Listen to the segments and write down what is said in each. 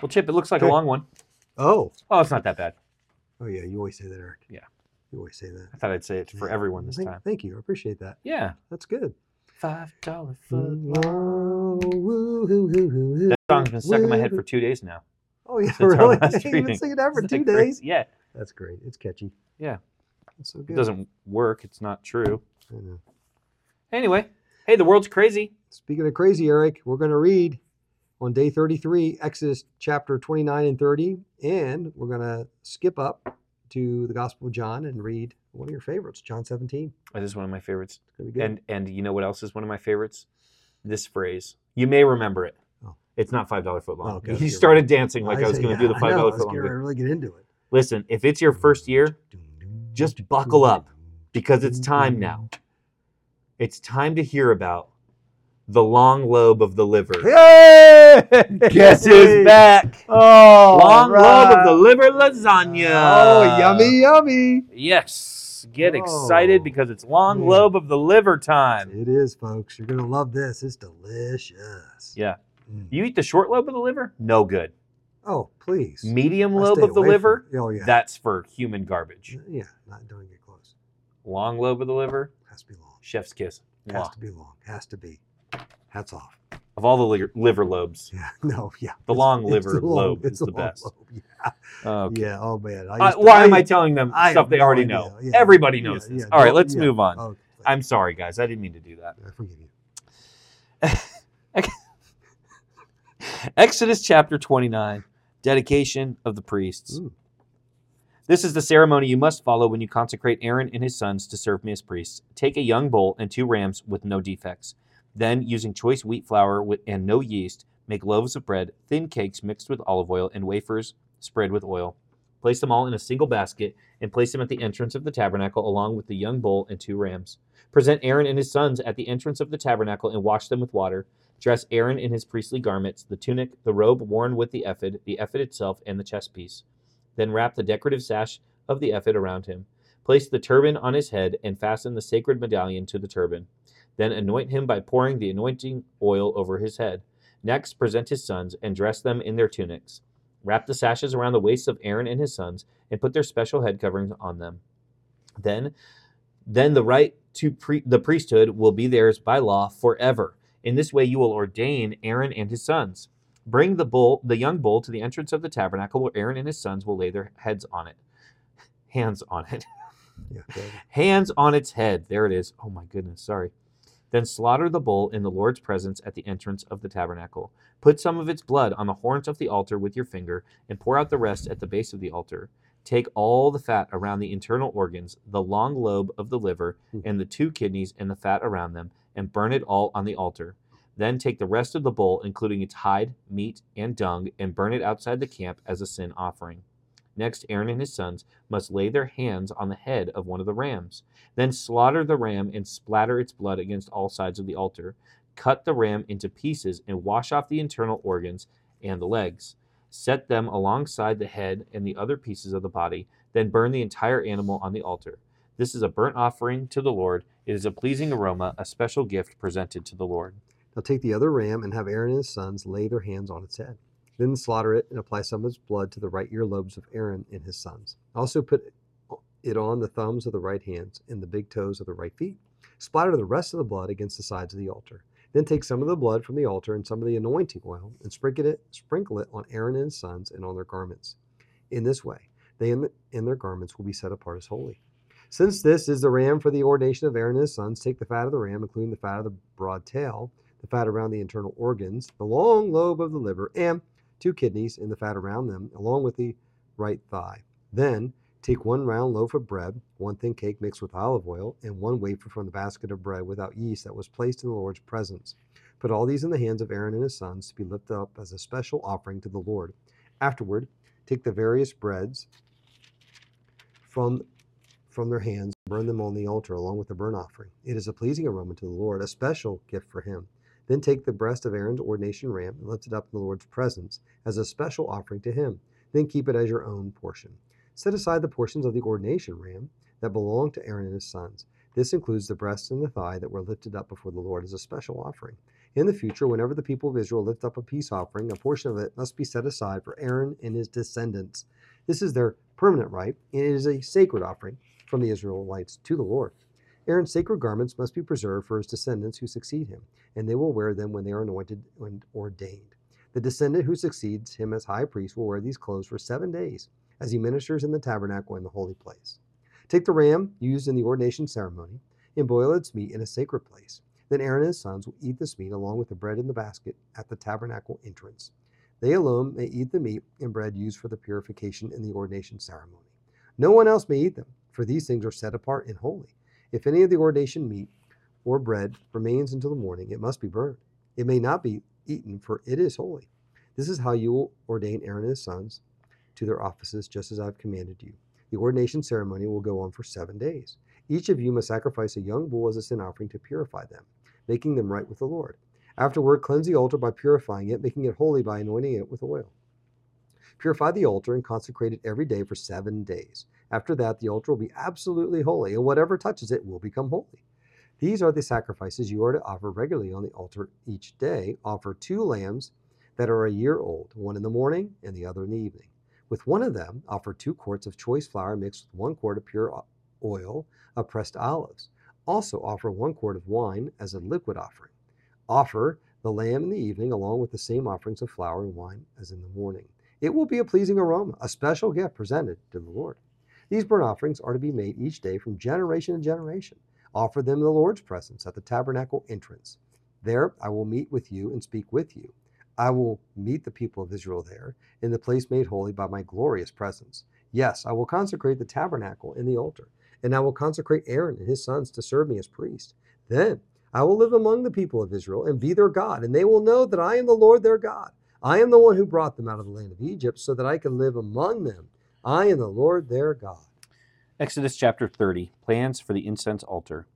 Well, Chip, it looks like a long one. Oh, Oh, it's not that bad. oh yeah, you always say that, Eric. Yeah. you always say that. I thought I'd say it for everyone this thank, time. Thank you, I appreciate that. Yeah. That's good. Five dollar Mm, foot. woo, hoo, hoo, hoo, hoo. That song's been stuck in my head for two days now. Oh yeah, since our really? last You've been singing that for Isn't two that days. Yeah. That's great. It's catchy. Yeah. That's so good. It doesn't work. It's not true. I know. Anyway, hey, the world's crazy. Speaking of crazy, Eric, we're going to read on day 33, Exodus chapter 29 and 30, and we're going to skip up to the Gospel of John and read one of your favorites, John 17. That is one of my favorites. It's going to be good. And and you know what else is one of my favorites? This phrase. You may remember it. Oh. It's not five dollar foot long. Oh, okay, started dancing like I, was going to do the yeah, I five know, dollar I foot long. ready really get into it. Listen, if it's your first year, just buckle up because it's time now. It's time to hear about the long lobe of the liver. Hey! Guess who's back? Oh, long lobe of the liver lasagna. Oh, yummy, yummy. Yes. Get excited Oh, because it's long yeah. lobe of the liver time. It is, folks. You're going to love this. It's delicious. Yeah. Mm. You eat the short lobe of the liver? No good. Oh, please. Medium I lobe of the away from- liver? Oh, yeah. That's for human garbage. Yeah, not don't get close. Long lobe of the liver? Has to be long. Chef's kiss. Has Mwah. to be long. Has to be. Hats off. Of all the liver, liver lobes, Yeah. No. Yeah. The It's- long it's liver the long- lobe it's is the best. lobe, Yeah. okay. Yeah. Oh man. I Uh, to- why am I I telling them I stuff they already know? Yeah, Everybody yeah, knows this. yeah, All right, let's move on. Oh, I'm sorry, guys. I didn't mean to do that. I forgive you. Exodus chapter 29, dedication of the priests. Ooh. This is the ceremony you must follow when you consecrate Aaron and his sons to serve me as priests. Take a young bull and two rams with no defects. Then, using choice wheat flour and no yeast, make loaves of bread, thin cakes mixed with olive oil, and wafers spread with oil. Place them all in a single basket and place them at the entrance of the tabernacle along with the young bull and two rams. Present Aaron and his sons at the entrance of the tabernacle and wash them with water. Dress Aaron in his priestly garments, the tunic, the robe worn with the ephod, the ephod itself, and the chest piece. Then wrap the decorative sash of the ephod around him. Place the turban on his head and fasten the sacred medallion to the turban. Then anoint him by pouring the anointing oil over his head. Next, present his sons and dress them in their tunics. Wrap the sashes around the waists of Aaron and his sons and put their special head coverings on them. Then, then the right to pre- the priesthood will be theirs by law forever. In this way, you will ordain Aaron and his sons. Bring the bull, the young bull, to the entrance of the tabernacle, where Aaron and his sons will lay their heads on it, hands on it, Yeah. hands on its head. There it is. Oh my goodness, sorry. Then slaughter the bull in the Lord's presence at the entrance of the tabernacle. Put some of its blood on the horns of the altar with your finger, and pour out the rest at the base of the altar. Take all the fat around the internal organs, the long lobe of the liver, Hmm. and the two kidneys and the fat around them, and burn it all on the altar. Then take the rest of the bull, including its hide, meat, and dung, and burn it outside the camp as a sin offering. Next, Aaron and his sons must lay their hands on the head of one of the rams. Then slaughter the ram and splatter its blood against all sides of the altar. Cut the ram into pieces and wash off the internal organs and the legs. Set them alongside the head and the other pieces of the body. Then burn the entire animal on the altar. This is a burnt offering to the Lord. It is a pleasing aroma, a special gift presented to the Lord. Now take the other ram and have Aaron and his sons lay their hands on its head. Then slaughter it and apply some of its blood to the right earlobes of Aaron and his sons. Also put it on the thumbs of the right hands and the big toes of the right feet. Splatter the rest of the blood against the sides of the altar. Then take some of the blood from the altar and some of the anointing oil and sprinkle it, sprinkle it on Aaron and his sons and on their garments. In this way, they and, and their garments will be set apart as holy. Since this is the ram for the ordination of Aaron and his sons, take the fat of the ram, including the fat of the broad tail, the fat around the internal organs, the long lobe of the liver, and two kidneys and the fat around them, along with the right thigh. Then take one round loaf of bread, one thin cake mixed with olive oil, and one wafer from the basket of bread without yeast that was placed in the Lord's presence. Put all these in the hands of Aaron and his sons to be lifted up as a special offering to the Lord. Afterward, take the various breads from from their hands, burn them on the altar along with the burnt offering. It is a pleasing aroma to the Lord, a special gift for him. Then take the breast of Aaron's ordination ram and lift it up in the Lord's presence as a special offering to him. Then keep it as your own portion. Set aside the portions of the ordination ram that belong to Aaron and his sons. This includes the breast and the thigh that were lifted up before the Lord as a special offering. In the future, whenever the people of Israel lift up a peace offering, a portion of it must be set aside for Aaron and his descendants. This is their permanent right, and it is a sacred offering from the Israelites to the Lord. Aaron's sacred garments must be preserved for his descendants who succeed him, and they will wear them when they are anointed and ordained. The descendant who succeeds him as high priest will wear these clothes for seven days as he ministers in the tabernacle in the holy place. Take the ram used in the ordination ceremony and boil its meat in a sacred place. Then Aaron and his sons will eat this meat along with the bread in the basket at the tabernacle entrance. They alone may eat the meat and bread used for the purification in the ordination ceremony. No one else may eat them, for these things are set apart and holy. If any of the ordination meat or bread remains until the morning, it must be burned. It may not be eaten, for it is holy. This is how you will ordain Aaron and his sons to their offices, just as I've commanded you. The ordination ceremony will go on for seven days. Each of you must sacrifice a young bull as a sin offering to purify them, making them right with the Lord. Afterward, cleanse the altar by purifying it, making it holy by anointing it with oil. Purify the altar and consecrate it every day for seven days. After that, the altar will be absolutely holy, and whatever touches it will become holy. These are the sacrifices you are to offer regularly on the altar each day. Offer two lambs that are a year old, one in the morning and the other in the evening. With one of them, offer two quarts of choice flour mixed with one quart of pure oil of pressed olives. Also, offer one quart of wine as a liquid offering. Offer the lamb in the evening along with the same offerings of flour and wine as in the morning. It will be a pleasing aroma, a special gift presented to the Lord. These burnt offerings are to be made each day from generation to generation. Offer them in the Lord's presence at the tabernacle entrance. There I will meet with you and speak with you. I will meet the people of Israel there, in the place made holy by my glorious presence. Yes, I will consecrate the tabernacle and the altar, and I will consecrate Aaron and his sons to serve me as priests. Then I will live among the people of Israel and be their God, and they will know that I am the Lord their God. I am the one who brought them out of the land of Egypt so that I can live among them. I am the Lord their God. Exodus chapter 30 Plans for the incense altar.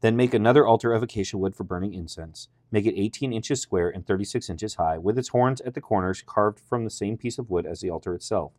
Then make another altar of acacia wood for burning incense. Make it 18 inches square and 36 inches high, with its horns at the corners carved from the same piece of wood as the altar itself.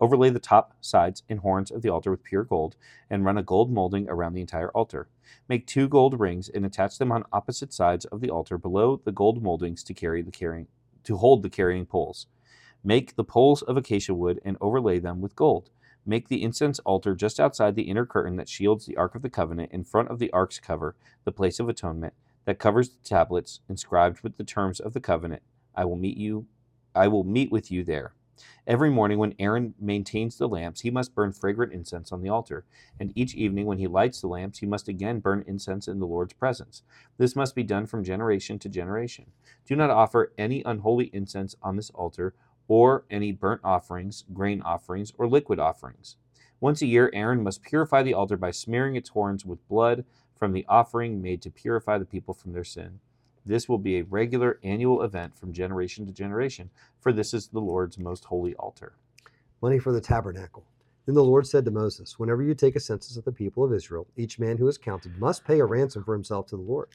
Overlay the top, sides, and horns of the altar with pure gold, and run a gold molding around the entire altar. Make two gold rings and attach them on opposite sides of the altar below the gold moldings to carry the carrying to hold the carrying poles. Make the poles of acacia wood and overlay them with gold. Make the incense altar just outside the inner curtain that shields the Ark of the Covenant in front of the Ark's cover, the place of atonement, that covers the tablets inscribed with the terms of the covenant. I will meet you I will meet with you there. Every morning, when Aaron maintains the lamps, he must burn fragrant incense on the altar. And each evening, when he lights the lamps, he must again burn incense in the Lord's presence. This must be done from generation to generation. Do not offer any unholy incense on this altar, or any burnt offerings, grain offerings, or liquid offerings. Once a year, Aaron must purify the altar by smearing its horns with blood from the offering made to purify the people from their sin. This will be a regular annual event from generation to generation, for this is the Lord's most holy altar. Money for the tabernacle. Then the Lord said to Moses, Whenever you take a census of the people of Israel, each man who is counted must pay a ransom for himself to the Lord.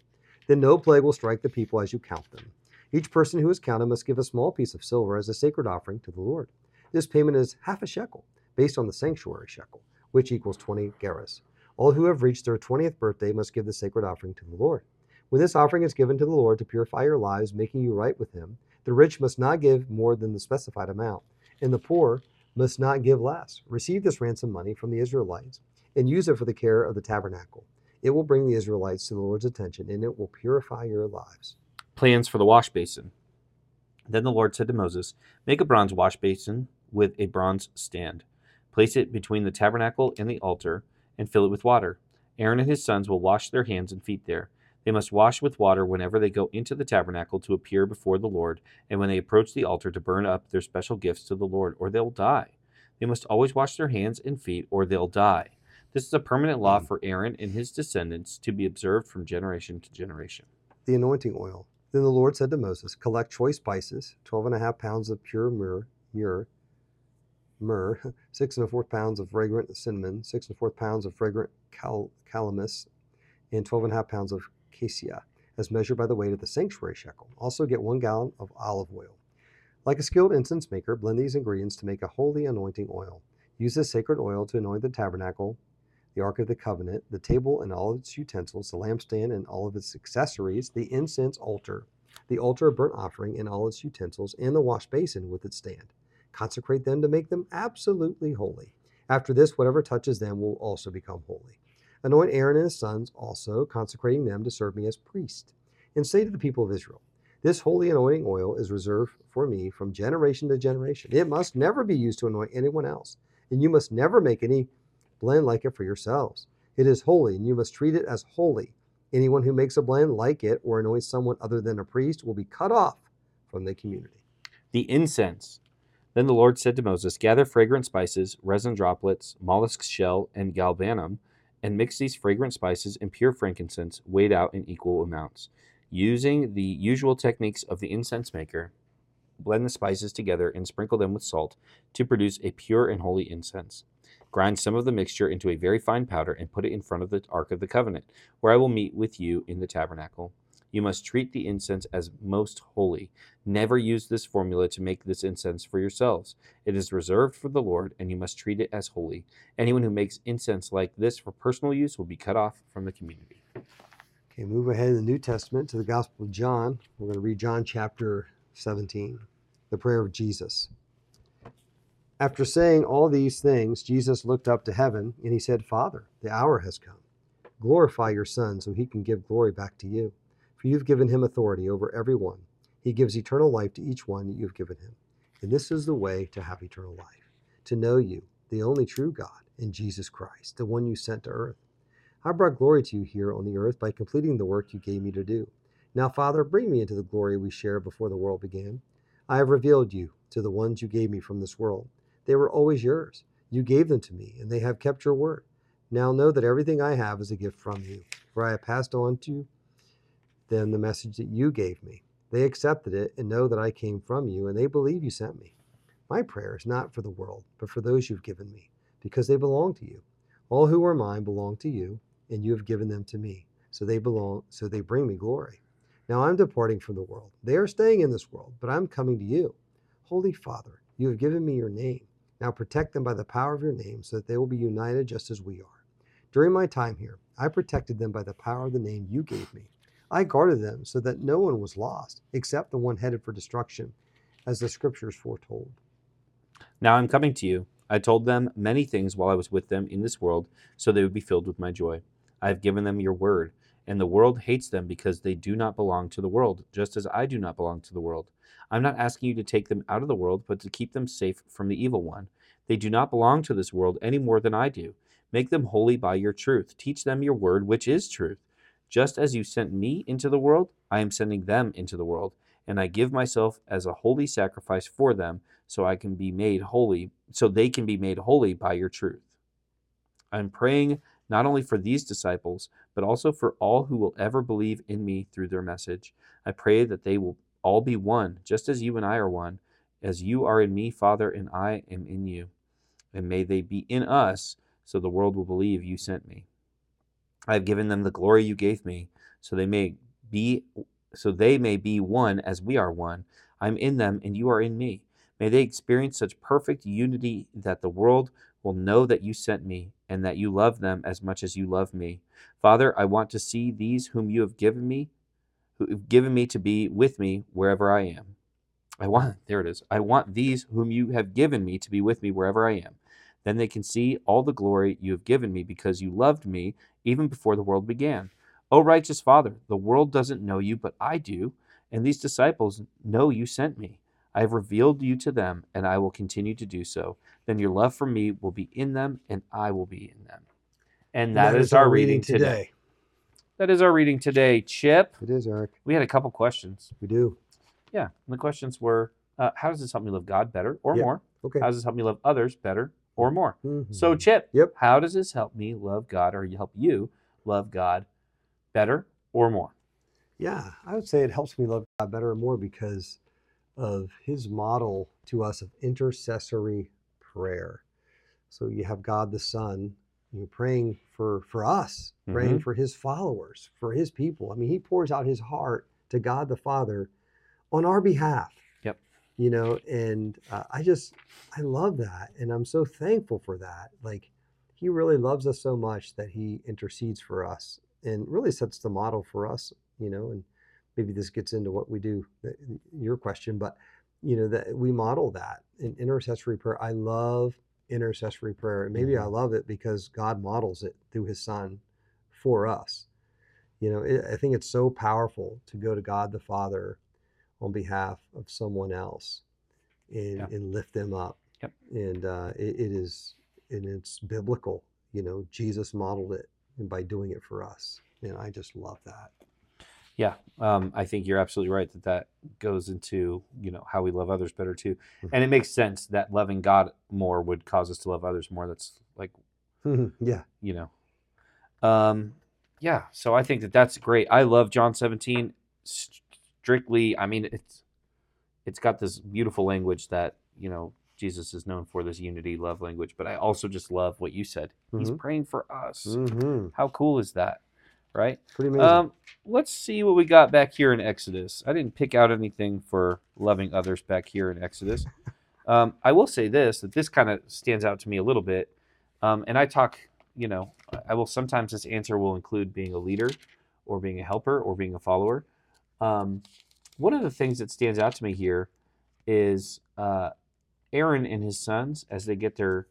Then no plague will strike the people as you count them. Each person who is counted must give a small piece of silver as a sacred offering to the Lord. This payment is half a shekel, based on the sanctuary shekel, which equals 20 gerahs. All who have reached their 20th birthday must give the sacred offering to the Lord. When this offering is given to the Lord to purify your lives, making you right with Him, the rich must not give more than the specified amount, and the poor must not give less. Receive this ransom money from the Israelites and use it for the care of the tabernacle. It will bring the Israelites to the Lord's attention, and it will purify your lives. Plans for the wash basin. Then the Lord said to Moses, Make a bronze wash basin with a bronze stand. Place it between the tabernacle and the altar, and fill it with water. Aaron and his sons will wash their hands and feet there. They must wash with water whenever they go into the tabernacle to appear before the Lord, and when they approach the altar to burn up their special gifts to the Lord, or they'll die. They must always wash their hands and feet, or they'll die. This is a permanent law hmm. for Aaron and his descendants to be observed from generation to generation. The anointing oil. Then the Lord said to Moses, Collect choice spices, twelve and a half pounds of pure myrrh, myrrh, myrrh, six and a fourth pounds of fragrant cinnamon, six and a fourth pounds of fragrant cal- calamus, and twelve and a half pounds of cassia, as measured by the weight of the sanctuary shekel. Also get one gallon of olive oil. Like a skilled incense maker, blend these ingredients to make a holy anointing oil. Use this sacred oil to anoint the tabernacle, the Ark of the Covenant, the table and all of its utensils, the lampstand and all of its accessories, the incense altar, the altar of burnt offering and all its utensils, and the wash basin with its stand. Consecrate them to make them absolutely holy. After this, whatever touches them will also become holy. Anoint Aaron and his sons also, consecrating them to serve me as priests. And say to the people of Israel, This holy anointing oil is reserved for me from generation to generation. It must never be used to anoint anyone else, and you must never make any blend like it for yourselves. It is holy, and you must treat it as holy. Anyone who makes a blend like it or anoints someone other than a priest will be cut off from the community. The incense. Then the Lord said to Moses, Gather fragrant spices, resin droplets, mollusk shell, and galbanum, and mix these fragrant spices and pure frankincense weighed out in equal amounts. Using the usual techniques of the incense maker, blend the spices together and sprinkle them with salt to produce a pure and holy incense. Grind some of the mixture into a very fine powder and put it in front of the Ark of the Covenant, where I will meet with you in the tabernacle. You must treat the incense as most holy. Never use this formula to make this incense for yourselves. It is reserved for the Lord, and you must treat it as holy. Anyone who makes incense like this for personal use will be cut off from the community. Okay, move ahead in the New Testament to the Gospel of John. We're going to read John chapter 17, the prayer of Jesus. After saying all these things, Jesus looked up to heaven and he said, Father, the hour has come. Glorify your Son so he can give glory back to you. For you've given him authority over everyone. He gives eternal life to each one that you've given him. And this is the way to have eternal life to know you, the only true God, and Jesus Christ, the one you sent to earth. I brought glory to you here on the earth by completing the work you gave me to do. Now, Father, bring me into the glory we shared before the world began. I have revealed you to the ones you gave me from this world. They were always yours. You gave them to me, and they have kept your word. Now know that everything I have is a gift from you, for I have passed on to them the message that you gave me. They accepted it and know that I came from you, and they believe you sent me. My prayer is not for the world, but for those you've given me, because they belong to you. All who are mine belong to you, and you have given them to me. So they belong, so they bring me glory. Now I'm departing from the world. They are staying in this world, but I'm coming to you. Holy Father, you have given me your name. Now protect them by the power of your name, so that they will be united just as we are. During my time here, I protected them by the power of the name you gave me. I guarded them so that no one was lost, except the one headed for destruction, as the scriptures foretold. Now I'm coming to you. I told them many things while I was with them in this world, so they would be filled with my joy. I have given them your word, and the world hates them because they do not belong to the world, just as I do not belong to the world. I'm not asking you to take them out of the world, but to keep them safe from the evil one. They do not belong to this world any more than I do. Make them holy by your truth. Teach them your word, which is truth. Just as you sent me into the world, I am sending them into the world, and I give myself as a holy sacrifice for them, so I can be made holy, so they can be made holy by your truth. I'm praying not only for these disciples, but also for all who will ever believe in me through their message. I pray that they will all be one, just as you and I are one, as you are in me, Father, and I am in you. And may they be in us, so the world will believe you sent me. I have given them the glory you gave me, so they may be so they may be one as we are one. I'm in them and you are in me. May they experience such perfect unity that the world will know that you sent me and that you love them as much as you love me. Father, I want to see these whom you have given me, who have given me to be with me wherever I am. I want, there it is. I want these whom you have given me to be with me wherever I am. Then they can see all the glory you have given me because you loved me even before the world began. O righteous Father, the world doesn't know you, but I do, and these disciples know you sent me. I have revealed you to them, and I will continue to do so. Then your love for me will be in them, and I will be in them. And that is, our reading today. That is our reading today. Chip, It is, Eric. we had a couple questions. We do. Yeah, and the questions were uh, how does this help me love God better or Yeah. more? Okay. How does this help me love others better or more? Mhm. So, Chip, Yep. how does this help me love God or help you love God better or more? Yeah, I would say it helps me love God better or more because of his model to us of intercessory prayer. So you have God the Son, you're praying for for us, praying for his followers, for his people. I mean, he pours out his heart to God the Father on our behalf. Yep. You know, and uh, I just I love that, and I'm so thankful for that. Like, he really loves us so much that he intercedes for us and really sets the model for us. You know, and maybe this gets into what we do, your question, but you know that we model that in intercessory prayer. I love intercessory prayer, and maybe I Mhm. love it because God models it through His Son for us. You know, it, I think it's so powerful to go to God the Father on behalf of someone else and, Yeah. and lift them up. Yep. And uh, it, it is, and it's biblical. You know, Jesus modeled it and by doing it for us. And I just love that. Yeah, um, I think you're absolutely right that that goes into you know how we love others better too, Mhm. and it makes sense that loving God more would cause us to love others more. That's like yeah. you know, um, yeah. So I think that that's great. I love John 17. Strictly, I mean it's it's got this beautiful language that you know Jesus is known for this unity love language, but I also just love what you said. He's Mhm. praying for us. hmm How cool is that, right? Pretty amazing. Um, let's see what we got back here in Exodus. I didn't pick out anything for loving others back here in Exodus. Um, I will say this that this kind of stands out to me a little bit. Um, and I talk, you know, I will sometimes this answer will include being a leader or being a helper or being a follower. Um, one of the things that stands out to me here is uh, Aaron and his sons as they get their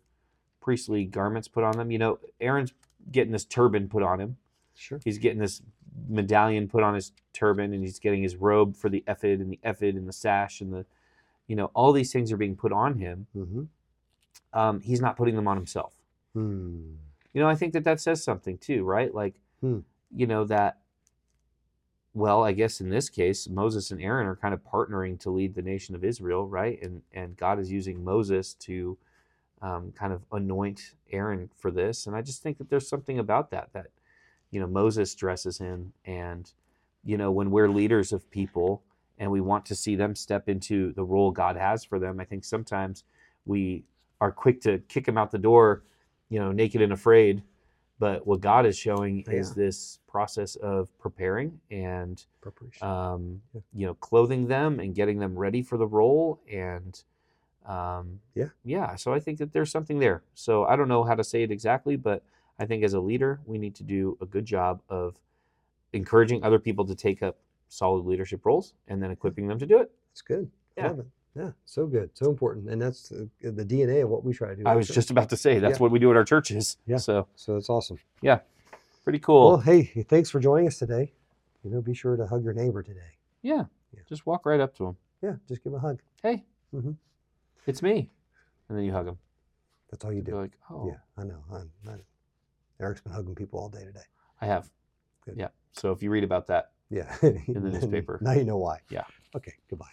priestly garments put on them. You know, Aaron's getting this turban put on him sure. he's getting this medallion put on his turban and he's getting his robe for the ephod and the ephod and the sash and the you know all these things are being put on him hmm um, he's not putting them on himself Hmm. you know i think that that says something too right like Hmm. you know that well i guess in this case moses and aaron are kind of partnering to lead the nation of israel right and and god is using moses to um, kind of anoint aaron for this and i just think that there's something about that that you know moses dresses him and you know when we're leaders of people and we want to see them step into the role god has for them i think sometimes we are quick to kick them out the door you know naked and afraid but what god is showing is this process of preparing and Preparation. um, Yeah. you know clothing them and getting them ready for the role and um, Yeah. yeah so i think that there's something there so i don't know how to say it exactly but i think as a leader we need to do a good job of encouraging other people to take up solid leadership roles and then equipping them to do it It's good. Yeah. Yeah. So good. So important. And that's the, the DNA of what we try to do. i was church. just about to say that's Yeah. what we do at our churches Yeah. so So it's awesome. Yeah, pretty cool Well, hey, thanks for joining us today. You know, be sure to hug your neighbor today. yeah. Yeah. just walk right up to him. Yeah. Just give him a hug. hey Mhm. it's me and then you hug him. That's all you you're do. like oh Yeah. I know. I'm, I, Eric's been hugging people all day today. i have Good. yeah so if you read about that Yeah. In the newspaper. Now you know why. Yeah. Okay. Goodbye.